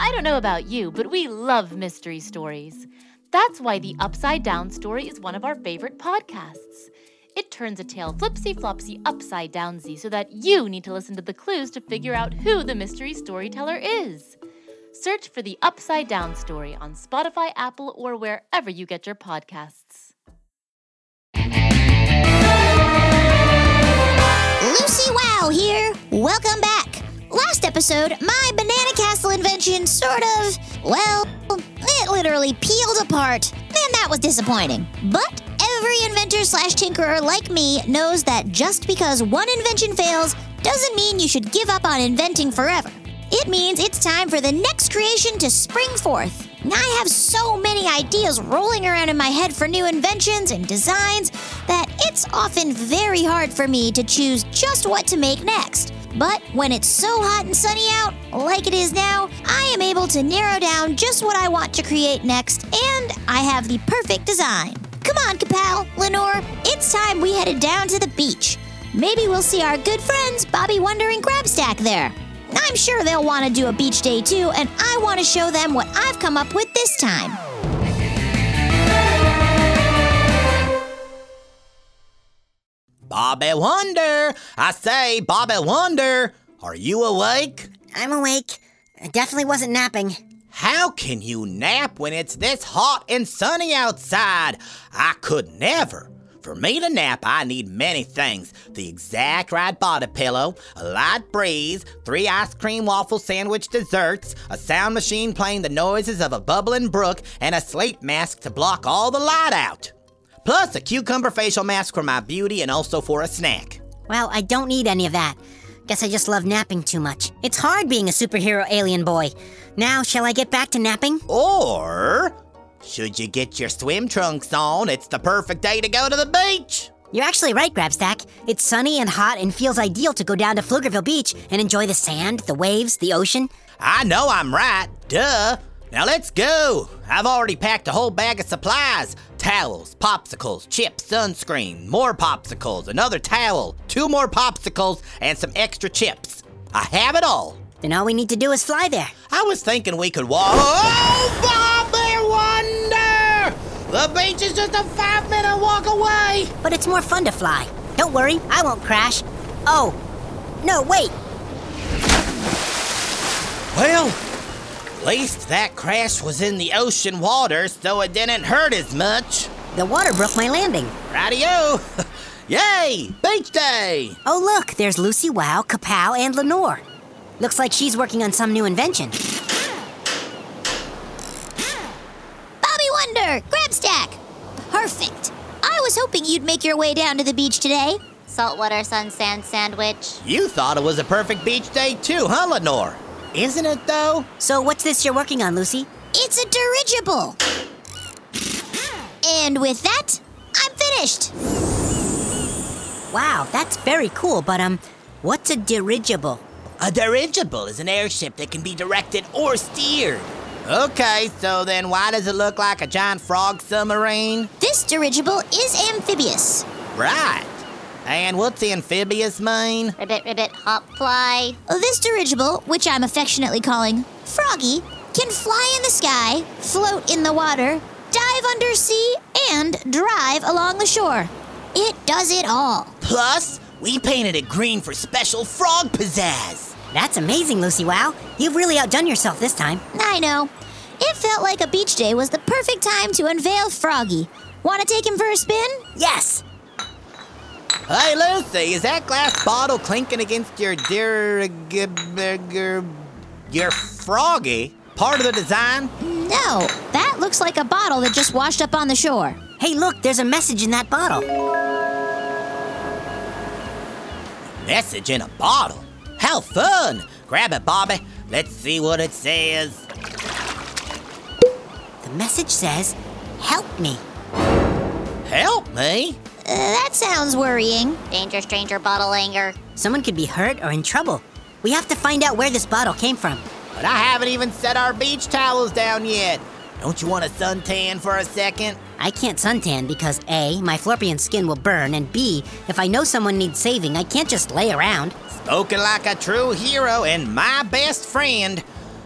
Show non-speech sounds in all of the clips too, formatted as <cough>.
I don't know about you, but we love mystery stories. That's why The Upside Down Story is one of our favorite podcasts. It turns a tale flipsy flopsy upside downsy so that you need to listen to the clues to figure out who the mystery storyteller is. Search for The Upside Down Story on Spotify, Apple, or wherever you get your podcasts. Lucy Wow here. Welcome back. Episode, my Banana Castle invention sort of, well, it literally peeled apart, and that was disappointing. But every inventor slash tinkerer like me knows that just because one invention fails doesn't mean you should give up on inventing forever. It means it's time for the next creation to spring forth. I have so many ideas rolling around in my head for new inventions and designs that it's often very hard for me to choose just what to make next. But when it's so hot and sunny out, like it is now, I am able to narrow down just what I want to create next, and I have the perfect design. Come on, Kapow, Lenore, it's time we headed down to the beach. Maybe we'll see our good friends Bobby Wonder and Grabstack there. I'm sure they'll want to do a beach day too, and I want to show them what I've come up with this time. Bobby Wonder! I say, Bobby Wonder! Are you awake? I'm awake. I definitely wasn't napping. How can you nap when it's this hot and sunny outside? I could never. For me to nap, I need many things the exact right body pillow, a light breeze, three ice cream waffle sandwich desserts, a sound machine playing the noises of a bubbling brook, and a sleep mask to block all the light out. Plus, a cucumber facial mask for my beauty and also for a snack. Well, I don't need any of that. Guess I just love napping too much. It's hard being a superhero alien boy. Now, shall I get back to napping? Or, should you get your swim trunks on? It's the perfect day to go to the beach. You're actually right, Grabstack. It's sunny and hot and feels ideal to go down to Pflugerville Beach and enjoy the sand, the waves, the ocean. I know I'm right. Duh. Now let's go. I've already packed a whole bag of supplies towels, popsicles, chips, sunscreen, more popsicles, another towel, two more popsicles, and some extra chips. I have it all. Then all we need to do is fly there. I was thinking we could walk. Oh, Bobby Wonder! The beach is just a five minute walk away. But it's more fun to fly. Don't worry, I won't crash. Oh, no, wait. Well, at least that crash was in the ocean waters, so it didn't hurt as much. The water broke my landing. Radio! <laughs> Yay! Beach day! Oh, look, there's Lucy Wow, Kapow, and Lenore. Looks like she's working on some new invention. Bobby Wonder, Grabstack. Perfect. I was hoping you'd make your way down to the beach today. Saltwater sun sand sandwich. You thought it was a perfect beach day too, huh, Lenore? Isn't it though? So, what's this you're working on, Lucy? It's a dirigible. And with that, I'm finished. Wow, that's very cool, but um, what's a dirigible? A dirigible is an airship that can be directed or steered. Okay, so then why does it look like a giant frog submarine? This dirigible is amphibious. Right. And what's amphibious mean? Ribbit, ribbit, hop, fly. This dirigible, which I'm affectionately calling Froggy, can fly in the sky, float in the water, dive under sea, and drive along the shore. It does it all. Plus, we painted it green for special frog pizzazz. That's amazing, Lucy Wow. You've really outdone yourself this time. I know. It felt like a beach day was the perfect time to unveil Froggy. Want to take him for a spin? Yes! Hey, Lucy, is that glass bottle clinking against your dear. your froggy part of the design? No, that looks like a bottle that just washed up on the shore. Hey, look, there's a message in that bottle. Message in a bottle? How fun! Grab it, Bobby. Let's see what it says. The message says, Help me. Help me? Uh, that sounds worrying. Danger, stranger, bottle anger. Someone could be hurt or in trouble. We have to find out where this bottle came from. But I haven't even set our beach towels down yet. Don't you want a suntan for a second? I can't suntan because A, my Florpian skin will burn, and B, if I know someone needs saving, I can't just lay around. Spoken like a true hero and my best friend.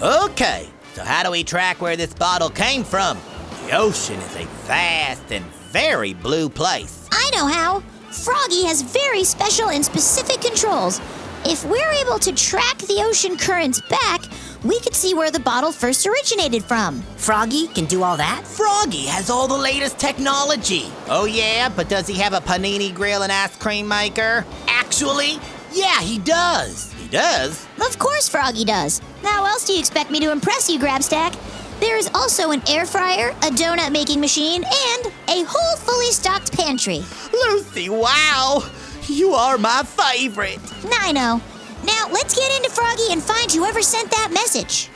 Okay, so how do we track where this bottle came from? The ocean is a vast and very blue place. I know how. Froggy has very special and specific controls. If we're able to track the ocean currents back, we could see where the bottle first originated from. Froggy can do all that? Froggy has all the latest technology. Oh, yeah, but does he have a panini grill and ice cream maker? Actually, yeah, he does. He does? Of course, Froggy does. How else do you expect me to impress you, Grabstack? There is also an air fryer, a donut making machine, and a whole fully stocked pantry. Lucy, wow! You are my favorite. I know. Now, let's get into Froggy and find whoever sent that message.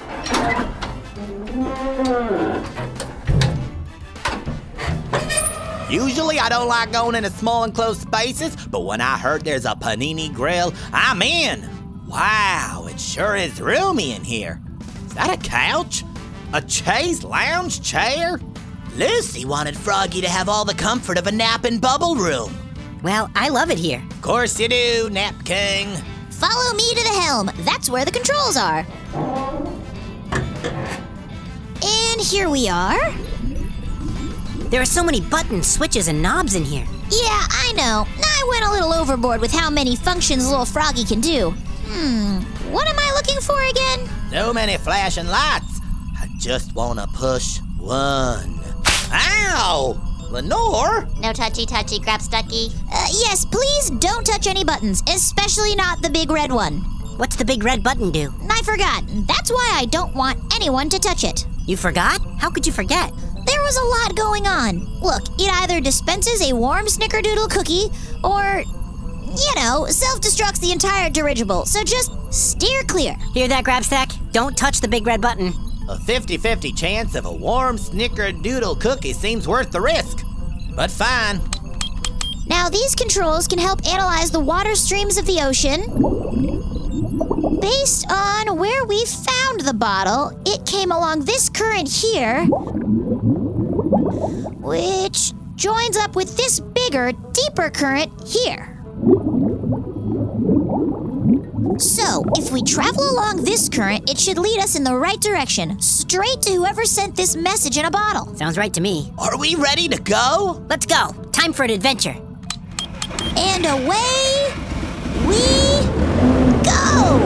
Usually, I don't like going into small enclosed spaces, but when I heard there's a panini grill, I'm in. Wow, it sure is roomy in here. Is that a couch? A chaise lounge chair? Lucy wanted Froggy to have all the comfort of a nap and bubble room. Well, I love it here. Of course you do, Nap King. Follow me to the helm. That's where the controls are. And here we are. There are so many buttons, switches, and knobs in here. Yeah, I know. I went a little overboard with how many functions little Froggy can do. Hmm, what am I looking for again? So many flashing lights. I just want to push one. Ow! Lenore? No touchy touchy, grab stucky. Uh, yes, please don't touch any buttons, especially not the big red one. What's the big red button do? I forgot. That's why I don't want anyone to touch it. You forgot? How could you forget? There was a lot going on. Look, it either dispenses a warm snickerdoodle cookie or, you know, self destructs the entire dirigible. So just steer clear. Hear that, Grabstack? Don't touch the big red button. A 50 50 chance of a warm snickerdoodle cookie seems worth the risk. But fine. Now, these controls can help analyze the water streams of the ocean. Based on where we found the bottle, it came along this current here, which joins up with this bigger, deeper current here. So, if we travel along this current, it should lead us in the right direction, straight to whoever sent this message in a bottle. Sounds right to me. Are we ready to go? Let's go. Time for an adventure. And away we go!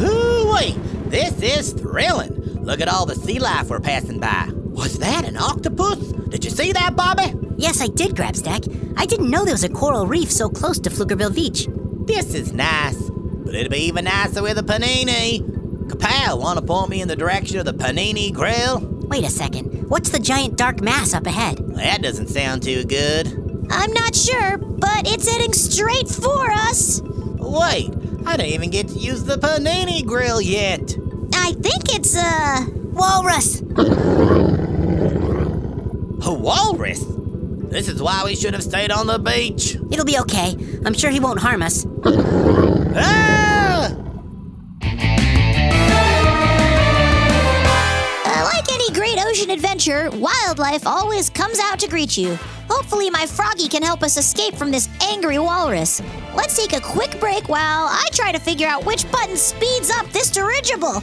Ooh, wait. This is thrilling. Look at all the sea life we're passing by. Was that an octopus? Did you see that, Bobby? Yes, I did, Grabstack. I didn't know there was a coral reef so close to Pflugerville Beach. This is nice, but it'll be even nicer with a panini. Kapow, want to point me in the direction of the panini grill? Wait a second. What's the giant dark mass up ahead? That doesn't sound too good. I'm not sure, but it's heading straight for us. Wait, I didn't even get to use the panini grill yet. I think it's, uh. Walrus! A walrus? This is why we should have stayed on the beach. It'll be okay. I'm sure he won't harm us. Ah! Uh, like any great ocean adventure, wildlife always comes out to greet you. Hopefully, my froggy can help us escape from this angry walrus. Let's take a quick break while I try to figure out which button speeds up this dirigible.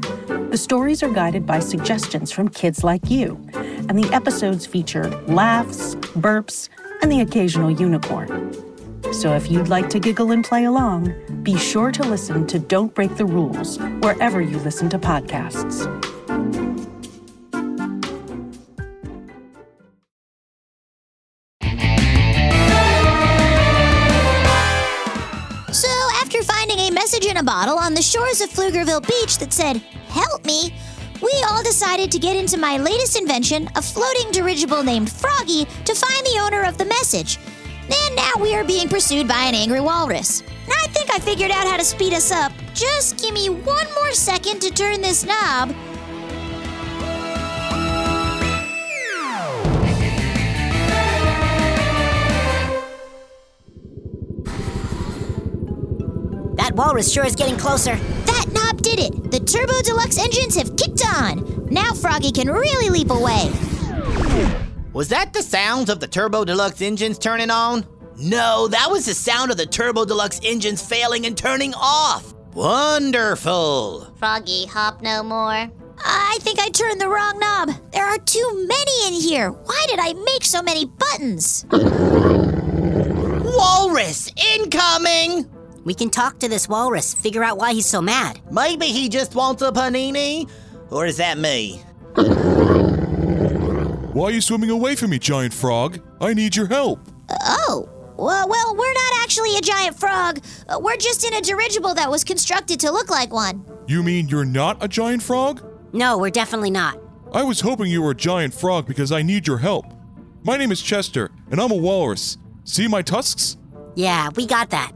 The stories are guided by suggestions from kids like you, and the episodes feature laughs, burps, and the occasional unicorn. So if you'd like to giggle and play along, be sure to listen to Don't Break the Rules wherever you listen to podcasts. So, after finding a message in a bottle on the shores of Pflugerville Beach that said, Help me, we all decided to get into my latest invention, a floating dirigible named Froggy, to find the owner of the message. And now we are being pursued by an angry walrus. I think I figured out how to speed us up. Just give me one more second to turn this knob. That walrus sure is getting closer. That knob did it. The Turbo Deluxe engines have kicked on. Now Froggy can really leap away. Was that the sounds of the Turbo Deluxe engines turning on? No, that was the sound of the Turbo Deluxe engines failing and turning off. Wonderful. Froggy, hop no more. I think I turned the wrong knob. There are too many in here. Why did I make so many buttons? <laughs> Walrus incoming! We can talk to this walrus, figure out why he's so mad. Maybe he just wants a panini? Or is that me? Why are you swimming away from me, giant frog? I need your help. Oh, well, well, we're not actually a giant frog. Uh, We're just in a dirigible that was constructed to look like one. You mean you're not a giant frog? No, we're definitely not. I was hoping you were a giant frog because I need your help. My name is Chester, and I'm a walrus. See my tusks? Yeah, we got that.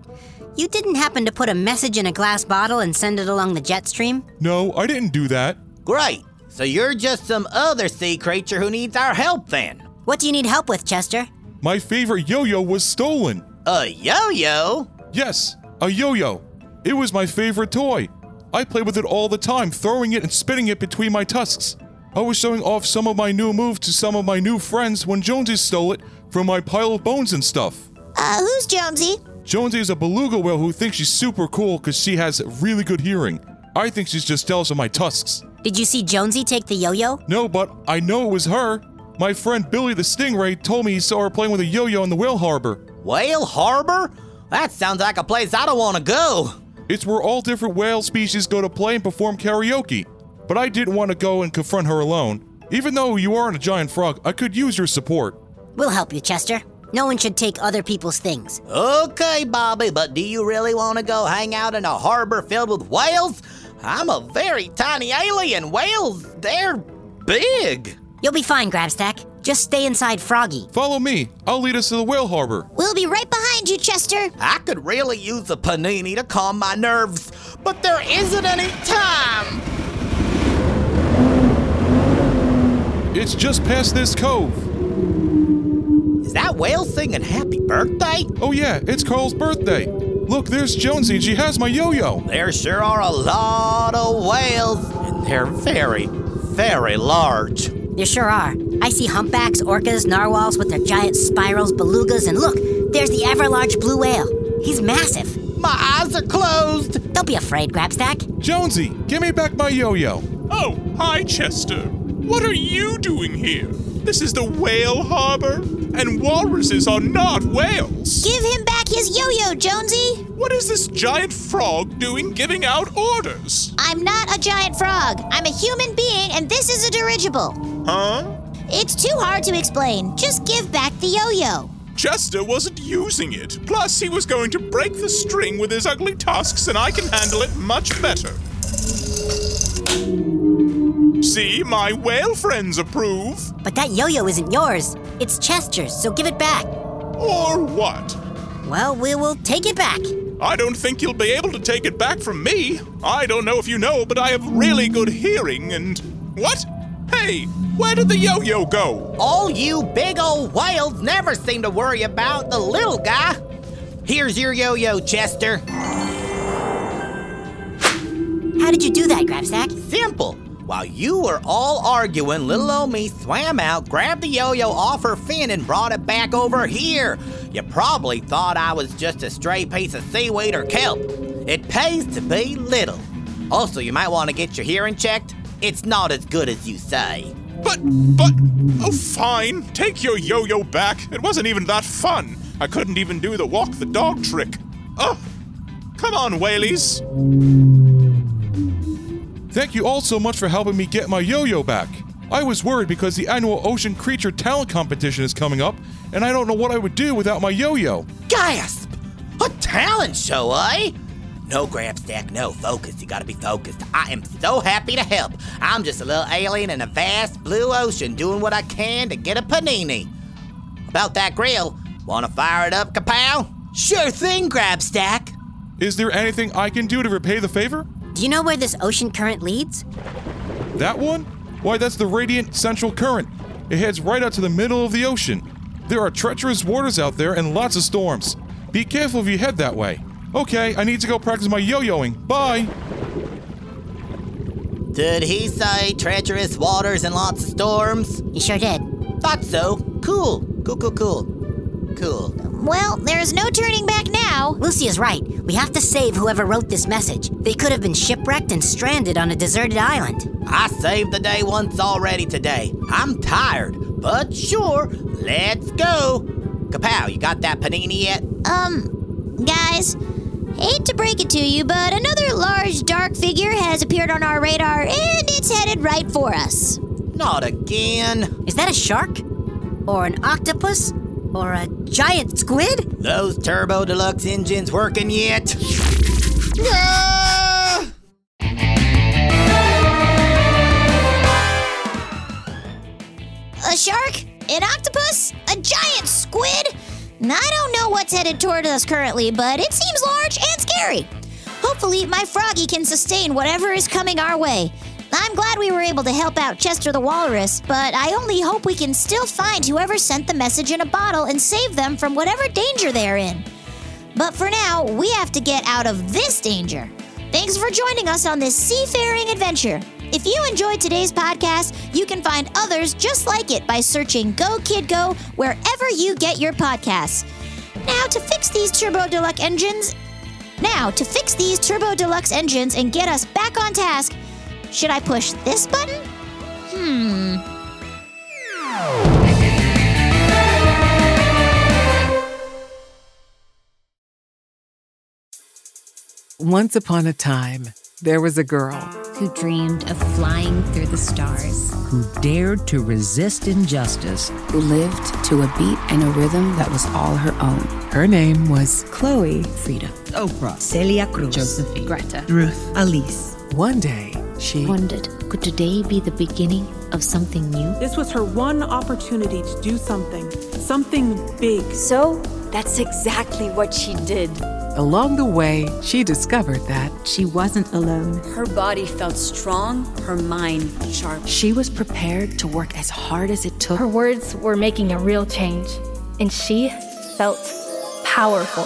You didn't happen to put a message in a glass bottle and send it along the jet stream? No, I didn't do that. Great. So you're just some other sea creature who needs our help then. What do you need help with, Chester? My favorite yo yo was stolen. A yo yo? Yes, a yo yo. It was my favorite toy. I played with it all the time, throwing it and spinning it between my tusks. I was showing off some of my new moves to some of my new friends when Jonesy stole it from my pile of bones and stuff. Uh, who's Jonesy? Jonesy is a beluga whale who thinks she's super cool because she has really good hearing. I think she's just jealous of my tusks. Did you see Jonesy take the yo yo? No, but I know it was her. My friend Billy the Stingray told me he saw her playing with a yo yo in the whale harbor. Whale Harbor? That sounds like a place I don't want to go. It's where all different whale species go to play and perform karaoke. But I didn't want to go and confront her alone. Even though you aren't a giant frog, I could use your support. We'll help you, Chester. No one should take other people's things. Okay, Bobby, but do you really want to go hang out in a harbor filled with whales? I'm a very tiny alien. Whales, they're big. You'll be fine, Grabstack. Just stay inside Froggy. Follow me. I'll lead us to the whale harbor. We'll be right behind you, Chester. I could really use a panini to calm my nerves, but there isn't any time. It's just past this cove. Is that whale singing happy birthday? Oh, yeah, it's Carl's birthday. Look, there's Jonesy, and she has my yo yo. There sure are a lot of whales, and they're very, very large. You sure are. I see humpbacks, orcas, narwhals with their giant spirals, belugas, and look, there's the ever large blue whale. He's massive. My eyes are closed. Don't be afraid, Grabstack. Jonesy, give me back my yo yo. Oh, hi, Chester. What are you doing here? This is the whale harbor, and walruses are not whales. Give him back his yo yo, Jonesy. What is this giant frog doing giving out orders? I'm not a giant frog. I'm a human being, and this is a dirigible. Huh? It's too hard to explain. Just give back the yo yo. Chester wasn't using it. Plus, he was going to break the string with his ugly tusks, and I can handle it much better. See, my whale friends approve. But that yo yo isn't yours. It's Chester's, so give it back. Or what? Well, we will take it back. I don't think you'll be able to take it back from me. I don't know if you know, but I have really good hearing and. What? Hey, where did the yo yo go? All you big old whales never seem to worry about the little guy. Here's your yo yo, Chester. How did you do that, Grabstack? Simple. While you were all arguing, little old me swam out, grabbed the yo yo off her fin, and brought it back over here. You probably thought I was just a stray piece of seaweed or kelp. It pays to be little. Also, you might want to get your hearing checked. It's not as good as you say. But, but, oh, fine. Take your yo yo back. It wasn't even that fun. I couldn't even do the walk the dog trick. Oh, come on, whaleys. Thank you all so much for helping me get my yo yo back. I was worried because the annual Ocean Creature Talent Competition is coming up, and I don't know what I would do without my yo yo. Gasp! A talent show, eh? No, Grabstack, no. Focus. You gotta be focused. I am so happy to help. I'm just a little alien in a vast blue ocean doing what I can to get a panini. About that grill, wanna fire it up, Kapow? Sure thing, Grabstack. Is there anything I can do to repay the favor? Do you know where this ocean current leads? That one? Why, that's the Radiant Central Current. It heads right out to the middle of the ocean. There are treacherous waters out there and lots of storms. Be careful if you head that way. Okay, I need to go practice my yo yoing. Bye! Did he say treacherous waters and lots of storms? He sure did. Thought so. Cool. Cool, cool, cool. Cool. Well, there's no turning back now. Lucy is right. We have to save whoever wrote this message. They could have been shipwrecked and stranded on a deserted island. I saved the day once already today. I'm tired, but sure, let's go. Kapow, you got that panini yet? Um, guys, hate to break it to you, but another large dark figure has appeared on our radar and it's headed right for us. Not again. Is that a shark? Or an octopus? Or a giant squid? Those Turbo Deluxe engines working yet? Ah! A shark? An octopus? A giant squid? I don't know what's headed toward us currently, but it seems large and scary. Hopefully, my froggy can sustain whatever is coming our way. I'm glad we were able to help out Chester the Walrus, but I only hope we can still find whoever sent the message in a bottle and save them from whatever danger they're in. But for now, we have to get out of this danger. Thanks for joining us on this seafaring adventure. If you enjoyed today's podcast, you can find others just like it by searching Go Kid Go wherever you get your podcasts. Now, to fix these Turbo Deluxe engines, now to fix these Turbo Deluxe engines and get us back on task, should I push this button? Hmm. Once upon a time, there was a girl who dreamed of flying through the stars, who dared to resist injustice, who lived to a beat and a rhythm that was all her own. Her name was Chloe, Frida, Oprah, Celia Cruz, Josephine, Greta, Ruth, Elise. One day, she wondered could today be the beginning of something new? This was her one opportunity to do something, something big. So that's exactly what she did. Along the way, she discovered that she wasn't alone. Her body felt strong, her mind sharp. She was prepared to work as hard as it took. Her words were making a real change, and she felt powerful.